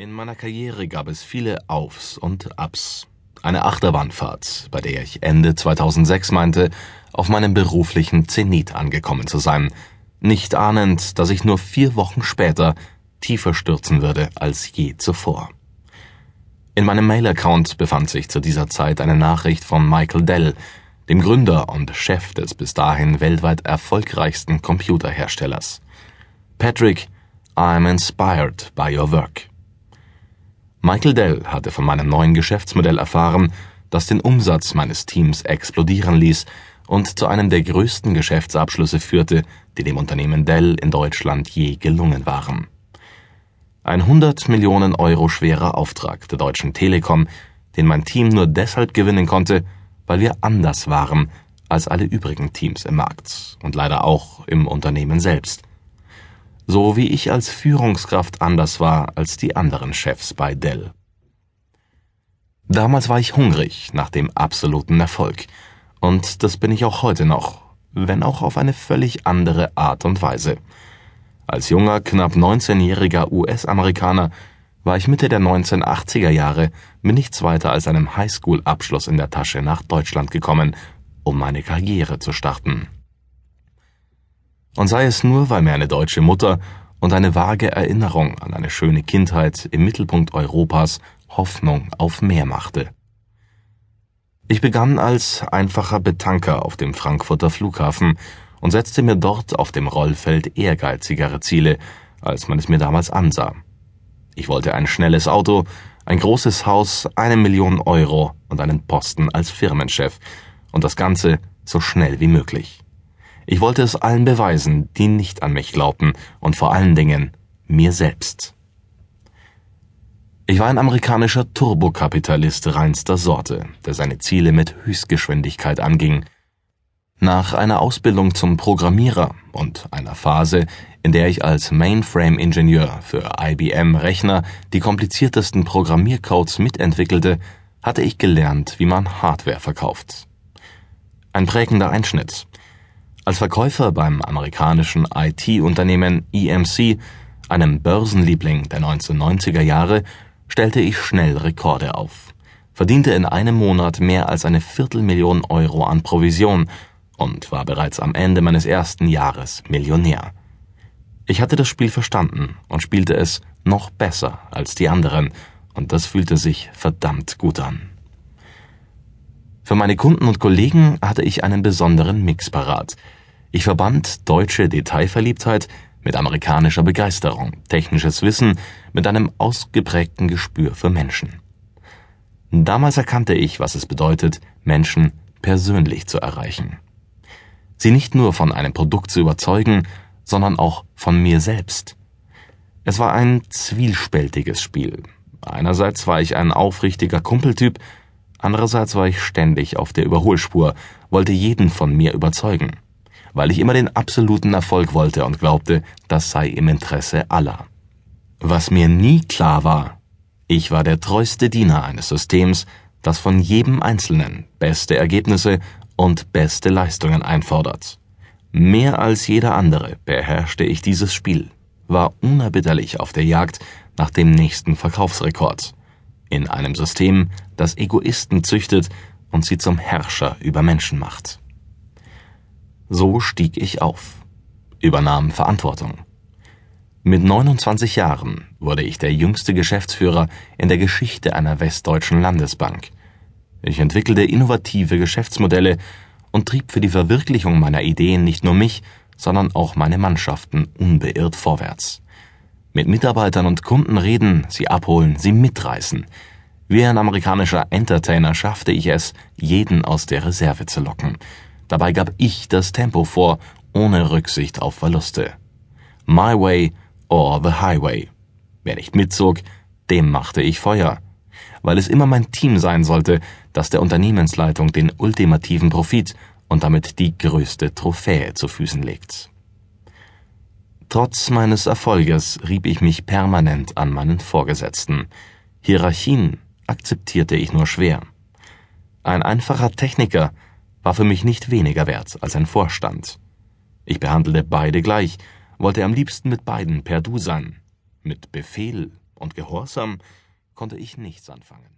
In meiner Karriere gab es viele Aufs und Abs. Eine Achterbahnfahrt, bei der ich Ende 2006 meinte, auf meinem beruflichen Zenit angekommen zu sein, nicht ahnend, dass ich nur vier Wochen später tiefer stürzen würde als je zuvor. In meinem Mail-Account befand sich zu dieser Zeit eine Nachricht von Michael Dell, dem Gründer und Chef des bis dahin weltweit erfolgreichsten Computerherstellers. Patrick, I'm inspired by your work. Michael Dell hatte von meinem neuen Geschäftsmodell erfahren, das den Umsatz meines Teams explodieren ließ und zu einem der größten Geschäftsabschlüsse führte, die dem Unternehmen Dell in Deutschland je gelungen waren. Ein 100 Millionen Euro schwerer Auftrag der Deutschen Telekom, den mein Team nur deshalb gewinnen konnte, weil wir anders waren als alle übrigen Teams im Markt und leider auch im Unternehmen selbst so wie ich als Führungskraft anders war als die anderen Chefs bei Dell. Damals war ich hungrig nach dem absoluten Erfolg, und das bin ich auch heute noch, wenn auch auf eine völlig andere Art und Weise. Als junger, knapp 19-jähriger US-Amerikaner war ich Mitte der 1980er Jahre mit nichts weiter als einem Highschool-Abschluss in der Tasche nach Deutschland gekommen, um meine Karriere zu starten und sei es nur, weil mir eine deutsche Mutter und eine vage Erinnerung an eine schöne Kindheit im Mittelpunkt Europas Hoffnung auf mehr machte. Ich begann als einfacher Betanker auf dem Frankfurter Flughafen und setzte mir dort auf dem Rollfeld ehrgeizigere Ziele, als man es mir damals ansah. Ich wollte ein schnelles Auto, ein großes Haus, eine Million Euro und einen Posten als Firmenchef und das Ganze so schnell wie möglich. Ich wollte es allen beweisen, die nicht an mich glaubten, und vor allen Dingen mir selbst. Ich war ein amerikanischer Turbokapitalist reinster Sorte, der seine Ziele mit Höchstgeschwindigkeit anging. Nach einer Ausbildung zum Programmierer und einer Phase, in der ich als Mainframe-Ingenieur für IBM-Rechner die kompliziertesten Programmiercodes mitentwickelte, hatte ich gelernt, wie man Hardware verkauft. Ein prägender Einschnitt, als Verkäufer beim amerikanischen IT-Unternehmen EMC, einem Börsenliebling der 1990er Jahre, stellte ich schnell Rekorde auf, verdiente in einem Monat mehr als eine Viertelmillion Euro an Provision und war bereits am Ende meines ersten Jahres Millionär. Ich hatte das Spiel verstanden und spielte es noch besser als die anderen, und das fühlte sich verdammt gut an. Für meine Kunden und Kollegen hatte ich einen besonderen Mix parat – ich verband deutsche Detailverliebtheit mit amerikanischer Begeisterung, technisches Wissen mit einem ausgeprägten Gespür für Menschen. Damals erkannte ich, was es bedeutet, Menschen persönlich zu erreichen. Sie nicht nur von einem Produkt zu überzeugen, sondern auch von mir selbst. Es war ein zwiespältiges Spiel. Einerseits war ich ein aufrichtiger Kumpeltyp, andererseits war ich ständig auf der Überholspur, wollte jeden von mir überzeugen weil ich immer den absoluten Erfolg wollte und glaubte, das sei im Interesse aller. Was mir nie klar war, ich war der treueste Diener eines Systems, das von jedem Einzelnen beste Ergebnisse und beste Leistungen einfordert. Mehr als jeder andere beherrschte ich dieses Spiel, war unerbitterlich auf der Jagd nach dem nächsten Verkaufsrekord. In einem System, das Egoisten züchtet und sie zum Herrscher über Menschen macht. So stieg ich auf, übernahm Verantwortung. Mit 29 Jahren wurde ich der jüngste Geschäftsführer in der Geschichte einer westdeutschen Landesbank. Ich entwickelte innovative Geschäftsmodelle und trieb für die Verwirklichung meiner Ideen nicht nur mich, sondern auch meine Mannschaften unbeirrt vorwärts. Mit Mitarbeitern und Kunden reden, sie abholen, sie mitreißen. Wie ein amerikanischer Entertainer schaffte ich es, jeden aus der Reserve zu locken Dabei gab ich das Tempo vor, ohne Rücksicht auf Verluste. My way or the highway. Wer nicht mitzog, dem machte ich Feuer. Weil es immer mein Team sein sollte, das der Unternehmensleitung den ultimativen Profit und damit die größte Trophäe zu Füßen legt. Trotz meines Erfolges rieb ich mich permanent an meinen Vorgesetzten. Hierarchien akzeptierte ich nur schwer. Ein einfacher Techniker war für mich nicht weniger wert als ein Vorstand. Ich behandelte beide gleich, wollte am liebsten mit beiden per Du sein. Mit Befehl und Gehorsam konnte ich nichts anfangen.